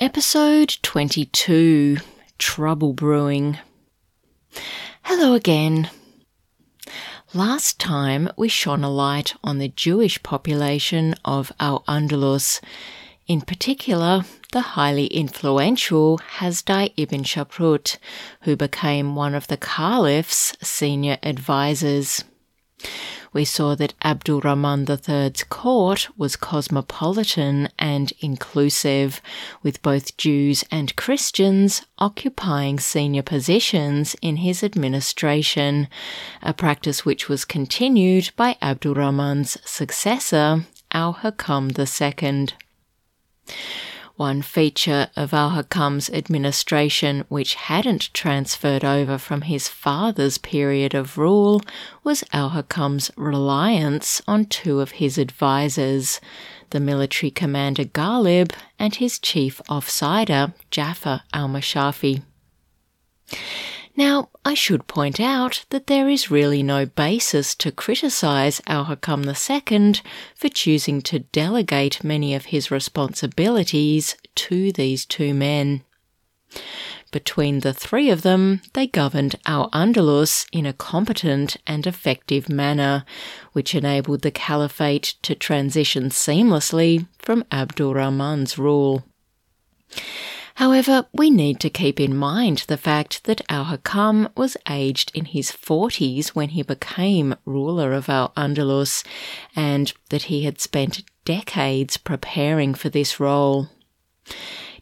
Episode 22 Trouble Brewing. Hello again. Last time we shone a light on the Jewish population of Al Andalus, in particular the highly influential Hasdai ibn Shaprut, who became one of the Caliph's senior advisors we saw that Abdul Rahman III's court was cosmopolitan and inclusive, with both Jews and Christians occupying senior positions in his administration, a practice which was continued by Abdul Rahman's successor, Al Hakam II. One feature of Al Hakam's administration which hadn't transferred over from his father's period of rule was Al Hakam's reliance on two of his advisers, the military commander Ghalib and his chief offsider Jafar al Mashafi. Now, I should point out that there is really no basis to criticise Al Hakam II for choosing to delegate many of his responsibilities to these two men. Between the three of them, they governed Al Andalus in a competent and effective manner, which enabled the caliphate to transition seamlessly from Abdul Rahman's rule. However, we need to keep in mind the fact that Al Hakam was aged in his 40s when he became ruler of Al Andalus, and that he had spent decades preparing for this role.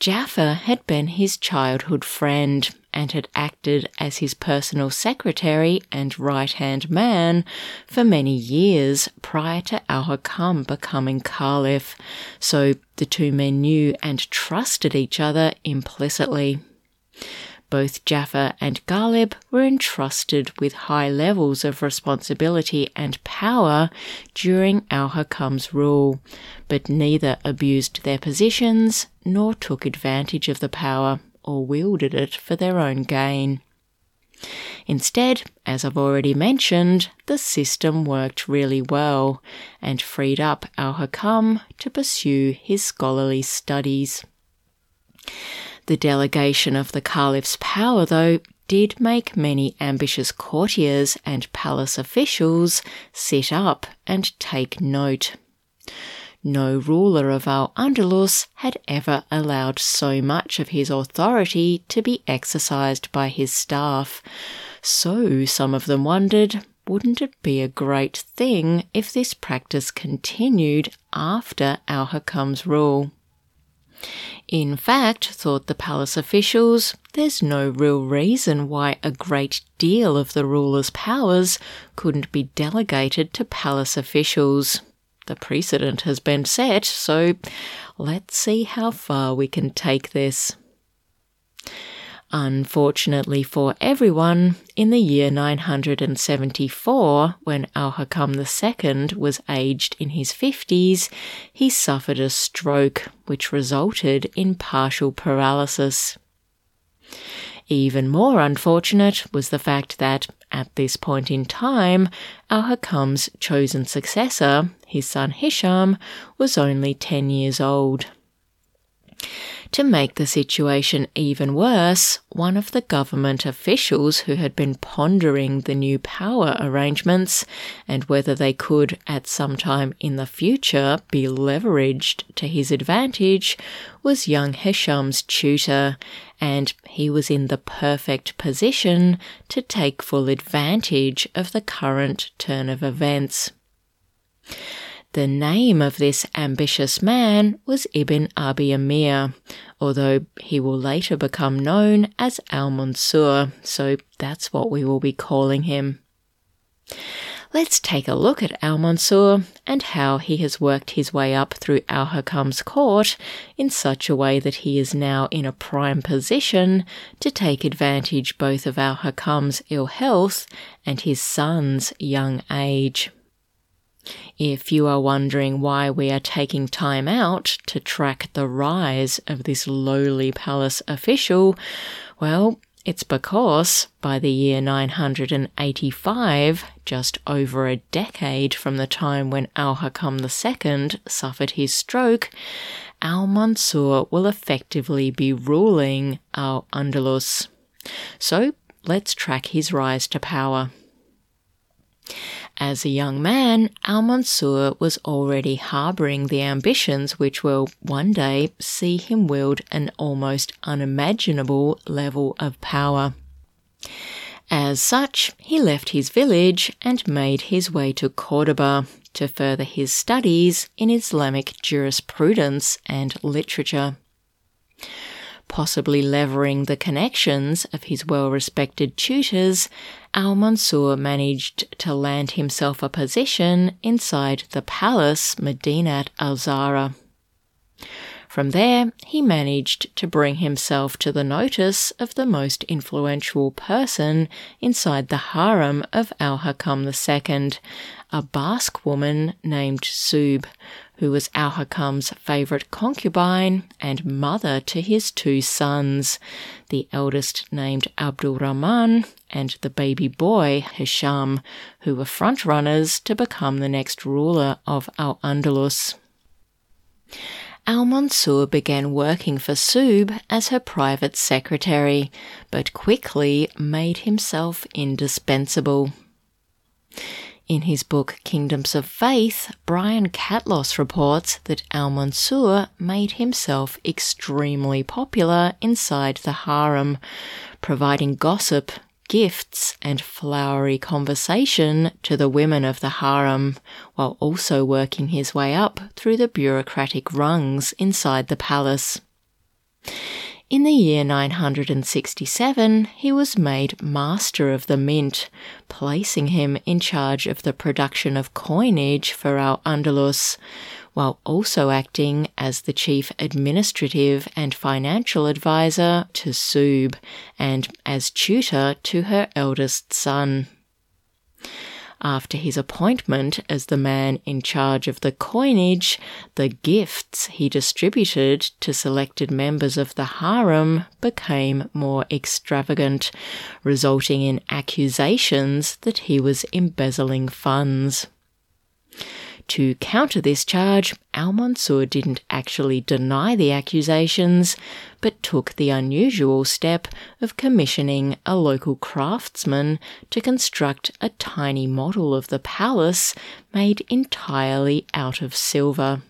Jafar had been his childhood friend and had acted as his personal secretary and right hand man for many years prior to Al Hakam becoming Caliph, so the two men knew and trusted each other implicitly. Both Jafar and Ghalib were entrusted with high levels of responsibility and power during Al Hakam's rule, but neither abused their positions nor took advantage of the power or wielded it for their own gain. Instead, as I've already mentioned, the system worked really well and freed up Al Hakam to pursue his scholarly studies. The delegation of the caliph's power, though, did make many ambitious courtiers and palace officials sit up and take note. No ruler of Al Andalus had ever allowed so much of his authority to be exercised by his staff, so some of them wondered wouldn't it be a great thing if this practice continued after Al Hakam's rule? In fact, thought the palace officials, there's no real reason why a great deal of the ruler's powers couldn't be delegated to palace officials. The precedent has been set, so let's see how far we can take this. Unfortunately for everyone, in the year 974, when Al Hakam II was aged in his 50s, he suffered a stroke, which resulted in partial paralysis. Even more unfortunate was the fact that, at this point in time, Al Hakam's chosen successor, his son Hisham, was only 10 years old. To make the situation even worse, one of the government officials who had been pondering the new power arrangements and whether they could at some time in the future be leveraged to his advantage was young Hisham's tutor, and he was in the perfect position to take full advantage of the current turn of events. The name of this ambitious man was Ibn Abi Amir, although he will later become known as Al Mansur, so that's what we will be calling him. Let's take a look at Al Mansur and how he has worked his way up through Al Hakam's court in such a way that he is now in a prime position to take advantage both of Al Hakam's ill health and his son's young age. If you are wondering why we are taking time out to track the rise of this lowly palace official, well, it's because by the year 985, just over a decade from the time when Al Hakam II suffered his stroke, Al Mansur will effectively be ruling Al Andalus. So let's track his rise to power. As a young man, Al Mansur was already harbouring the ambitions which will one day see him wield an almost unimaginable level of power. As such, he left his village and made his way to Cordoba to further his studies in Islamic jurisprudence and literature possibly levering the connections of his well respected tutors, Al Mansur managed to land himself a position inside the palace Medinat al Zahra. From there, he managed to bring himself to the notice of the most influential person inside the harem of Al Hakam II, a Basque woman named Sub, who was Al Hakam's favourite concubine and mother to his two sons, the eldest named Abdul Rahman and the baby boy Hisham, who were frontrunners to become the next ruler of Al Andalus. Al Mansur began working for Sub as her private secretary, but quickly made himself indispensable. In his book Kingdoms of Faith, Brian Catlos reports that Al Mansur made himself extremely popular inside the harem, providing gossip, gifts, and flowery conversation to the women of the harem, while also working his way up through the bureaucratic rungs inside the palace. In the year 967, he was made Master of the Mint, placing him in charge of the production of coinage for Al Andalus, while also acting as the chief administrative and financial advisor to Sub and as tutor to her eldest son after his appointment as the man in charge of the coinage, the gifts he distributed to selected members of the harem became more extravagant, resulting in accusations that he was embezzling funds. To counter this charge, Al Mansur didn't actually deny the accusations, but took the unusual step of commissioning a local craftsman to construct a tiny model of the palace made entirely out of silver.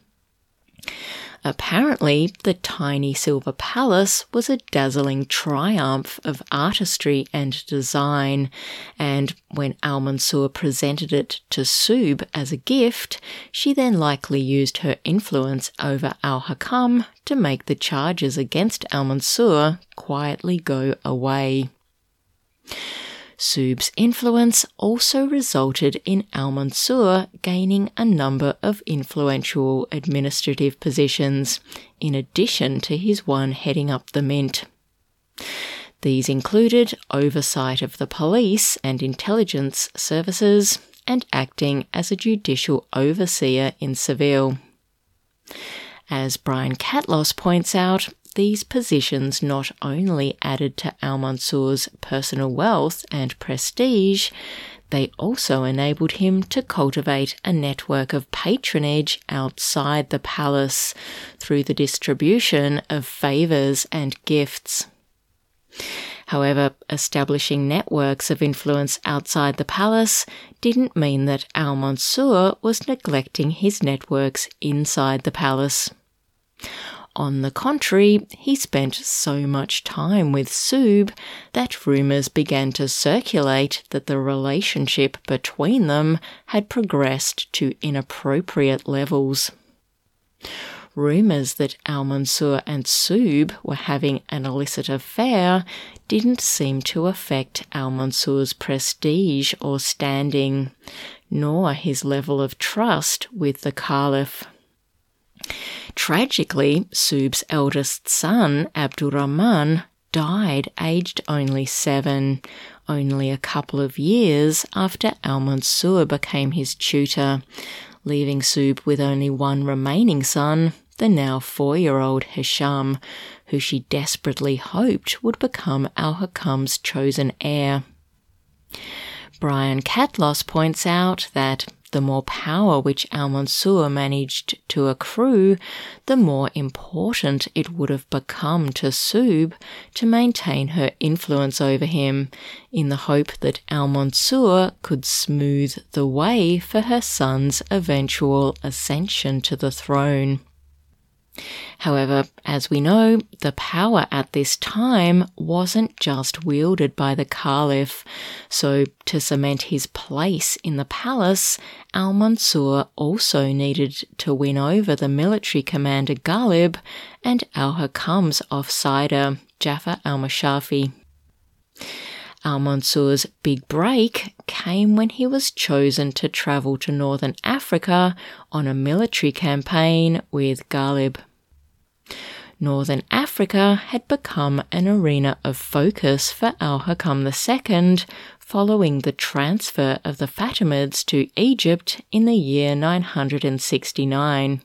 Apparently, the tiny silver palace was a dazzling triumph of artistry and design, and when Al Mansur presented it to Sub as a gift, she then likely used her influence over Al Hakam to make the charges against Al Mansur quietly go away. Sub's influence also resulted in Al Mansur gaining a number of influential administrative positions, in addition to his one heading up the mint. These included oversight of the police and intelligence services and acting as a judicial overseer in Seville. As Brian Catlos points out, these positions not only added to Al Mansur's personal wealth and prestige, they also enabled him to cultivate a network of patronage outside the palace through the distribution of favours and gifts. However, establishing networks of influence outside the palace didn't mean that Al Mansur was neglecting his networks inside the palace. On the contrary, he spent so much time with Sub that rumours began to circulate that the relationship between them had progressed to inappropriate levels. Rumours that Al Mansur and Sub were having an illicit affair didn't seem to affect Al Mansur's prestige or standing. nor his level of trust with the Caliph. Tragically, Sub's eldest son, Abdurrahman, died aged only seven, only a couple of years after Al Mansur became his tutor, leaving Sub with only one remaining son, the now four year old Hisham, who she desperately hoped would become Al Hakam's chosen heir. Brian Catlos points out that the more power which Al Mansur managed to accrue, the more important it would have become to Sub to maintain her influence over him, in the hope that Al Mansur could smooth the way for her son's eventual ascension to the throne. However, as we know, the power at this time wasn't just wielded by the Caliph, so to cement his place in the palace, Al Mansur also needed to win over the military commander Ghalib and Al Hakam's offsider, Jafar al Mashafi. Al Mansur's big break came when he was chosen to travel to northern Africa on a military campaign with Ghalib. Northern Africa had become an arena of focus for Al Hakam II following the transfer of the Fatimids to Egypt in the year 969.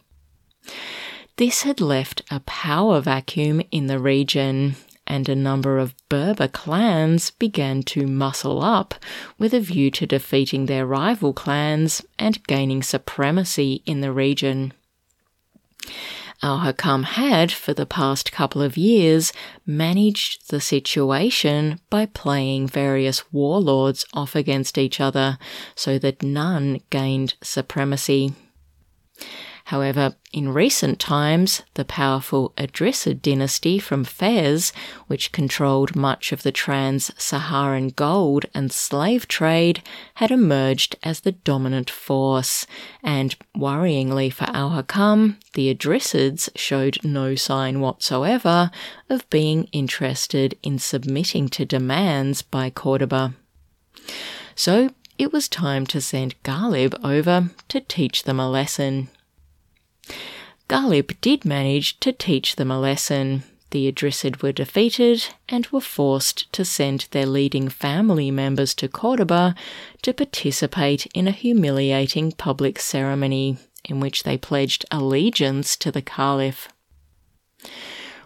This had left a power vacuum in the region, and a number of Berber clans began to muscle up with a view to defeating their rival clans and gaining supremacy in the region. Al Hakam had, for the past couple of years, managed the situation by playing various warlords off against each other so that none gained supremacy. However, in recent times, the powerful Idrisid dynasty from Fez, which controlled much of the trans Saharan gold and slave trade, had emerged as the dominant force, and worryingly for Al Hakam, the Idrisids showed no sign whatsoever of being interested in submitting to demands by Cordoba. So it was time to send Ghalib over to teach them a lesson. Ghalib did manage to teach them a lesson. The Idrisid were defeated and were forced to send their leading family members to Cordoba to participate in a humiliating public ceremony in which they pledged allegiance to the Caliph.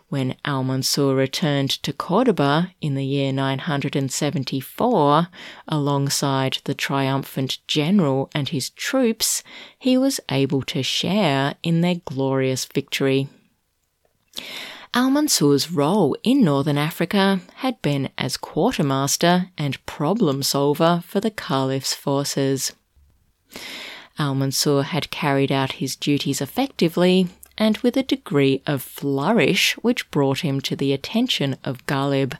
When Al Mansur returned to Cordoba in the year 974, alongside the triumphant general and his troops, he was able to share in their glorious victory. Al Mansur's role in Northern Africa had been as quartermaster and problem solver for the Caliph's forces. Al Mansur had carried out his duties effectively and with a degree of flourish which brought him to the attention of Ghalib,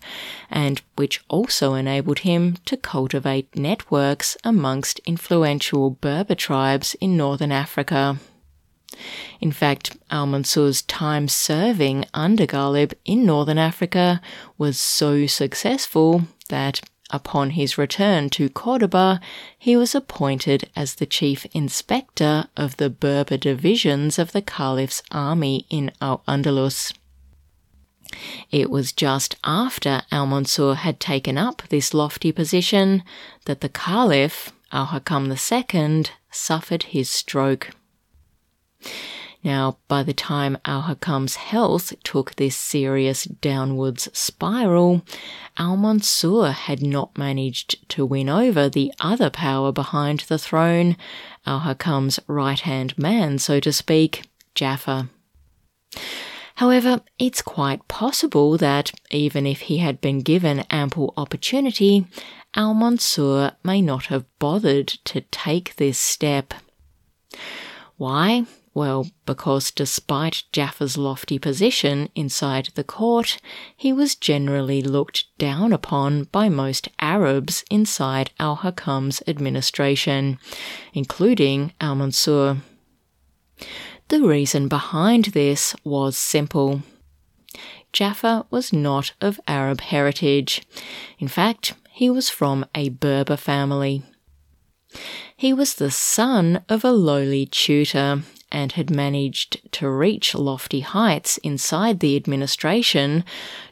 and which also enabled him to cultivate networks amongst influential Berber tribes in northern Africa. In fact, Al Mansur's time serving under Ghalib in northern Africa was so successful that Upon his return to Cordoba, he was appointed as the chief inspector of the Berber divisions of the Caliph's army in Al Andalus. It was just after Al Mansur had taken up this lofty position that the Caliph, Al Hakam II, suffered his stroke. Now, by the time Al Hakam's health took this serious downwards spiral, Al Mansur had not managed to win over the other power behind the throne, Al Hakam's right hand man, so to speak, Jafar. However, it's quite possible that even if he had been given ample opportunity, Al Mansur may not have bothered to take this step. Why? Well, because despite Jafar's lofty position inside the court, he was generally looked down upon by most Arabs inside Al Hakam's administration, including Al Mansur. The reason behind this was simple. Jafar was not of Arab heritage. In fact, he was from a Berber family. He was the son of a lowly tutor and had managed to reach lofty heights inside the administration,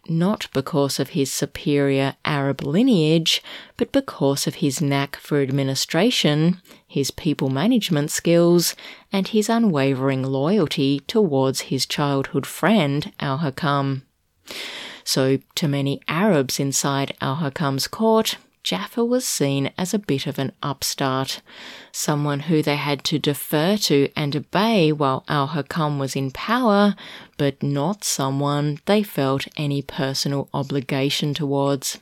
not because of his superior Arab lineage, but because of his knack for administration, his people management skills, and his unwavering loyalty towards his childhood friend, Al Hakam. So, to many Arabs inside Al Hakam's court, Jafar was seen as a bit of an upstart, someone who they had to defer to and obey while Al Hakam was in power, but not someone they felt any personal obligation towards.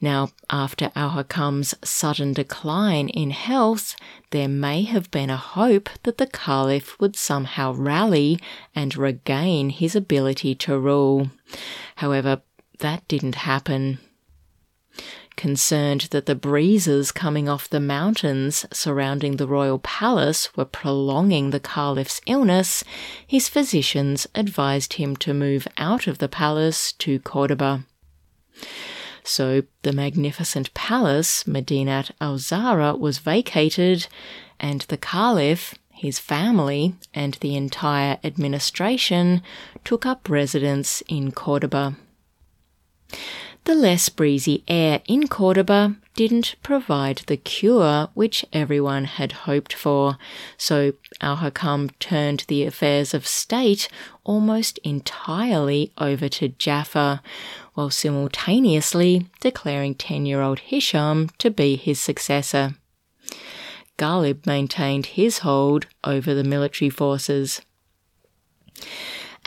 Now, after Al Hakam's sudden decline in health, there may have been a hope that the Caliph would somehow rally and regain his ability to rule. However, that didn't happen. Concerned that the breezes coming off the mountains surrounding the royal palace were prolonging the caliph's illness, his physicians advised him to move out of the palace to Cordoba. So the magnificent palace, Medinat al Zahra, was vacated, and the caliph, his family, and the entire administration took up residence in Cordoba. The less breezy air in Cordoba didn't provide the cure which everyone had hoped for, so Al Hakam turned the affairs of state almost entirely over to Jafar, while simultaneously declaring 10 year old Hisham to be his successor. Ghalib maintained his hold over the military forces.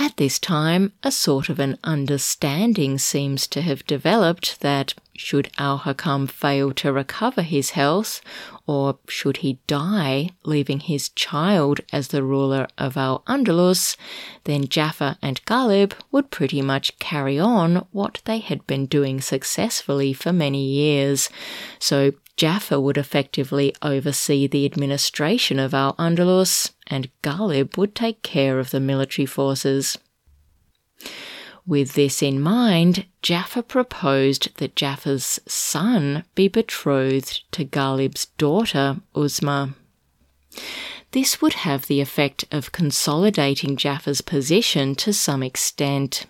At this time, a sort of an understanding seems to have developed that should Al Hakam fail to recover his health, or should he die, leaving his child as the ruler of Al Andalus, then Jafar and Ghalib would pretty much carry on what they had been doing successfully for many years. So Jafar would effectively oversee the administration of Al Andalus, and Ghalib would take care of the military forces. With this in mind, Jafar proposed that Jafar's son be betrothed to Ghalib's daughter, Uzma. This would have the effect of consolidating Jafar's position to some extent.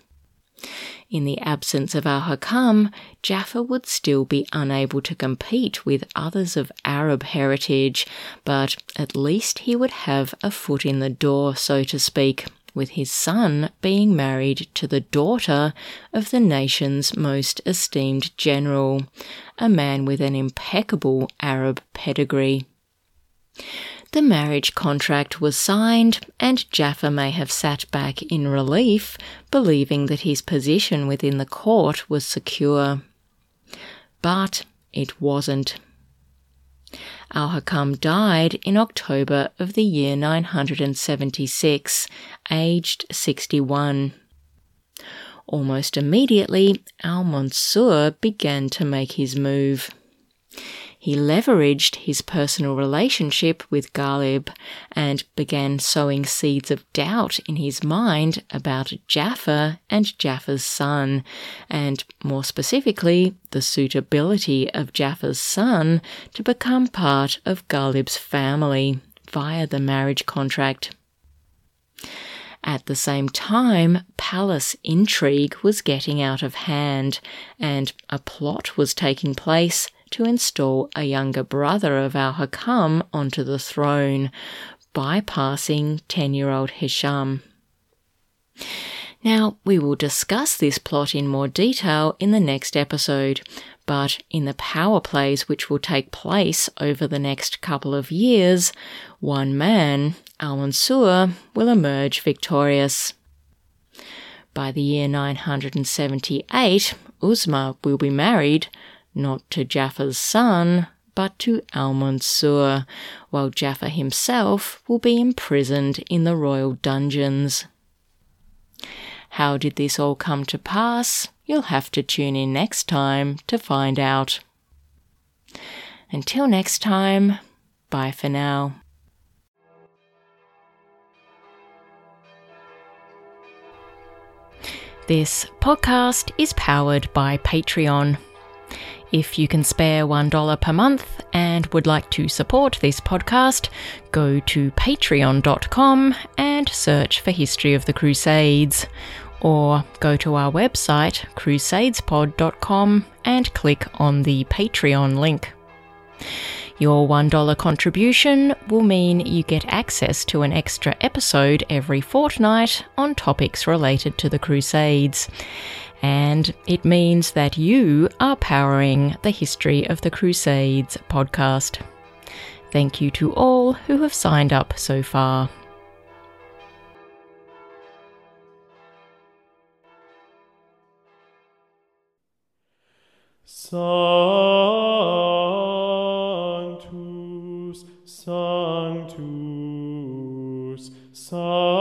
In the absence of Al Hakam, Jafar would still be unable to compete with others of Arab heritage, but at least he would have a foot in the door, so to speak, with his son being married to the daughter of the nation's most esteemed general, a man with an impeccable Arab pedigree. The marriage contract was signed, and Jafar may have sat back in relief, believing that his position within the court was secure. But it wasn't. Al Hakam died in October of the year 976, aged 61. Almost immediately, Al Mansur began to make his move. He leveraged his personal relationship with Ghalib and began sowing seeds of doubt in his mind about Jafar and Jafar's son, and more specifically, the suitability of Jafar's son to become part of Ghalib's family via the marriage contract. At the same time, palace intrigue was getting out of hand, and a plot was taking place to install a younger brother of Al Hakam onto the throne, bypassing 10 year old Hisham. Now, we will discuss this plot in more detail in the next episode, but in the power plays which will take place over the next couple of years, one man, Al Mansur, will emerge victorious. By the year 978, Uzma will be married, not to Jafar's son, but to Al Mansur, while Jafar himself will be imprisoned in the royal dungeons. How did this all come to pass? You'll have to tune in next time to find out. Until next time, bye for now. This podcast is powered by Patreon. If you can spare $1 per month and would like to support this podcast, go to patreon.com and search for History of the Crusades. Or go to our website, crusadespod.com, and click on the Patreon link. Your $1 contribution will mean you get access to an extra episode every fortnight on topics related to the Crusades. And it means that you are powering the History of the Crusades podcast. Thank you to all who have signed up so far. Sanctus, Sanctus, Sanctus.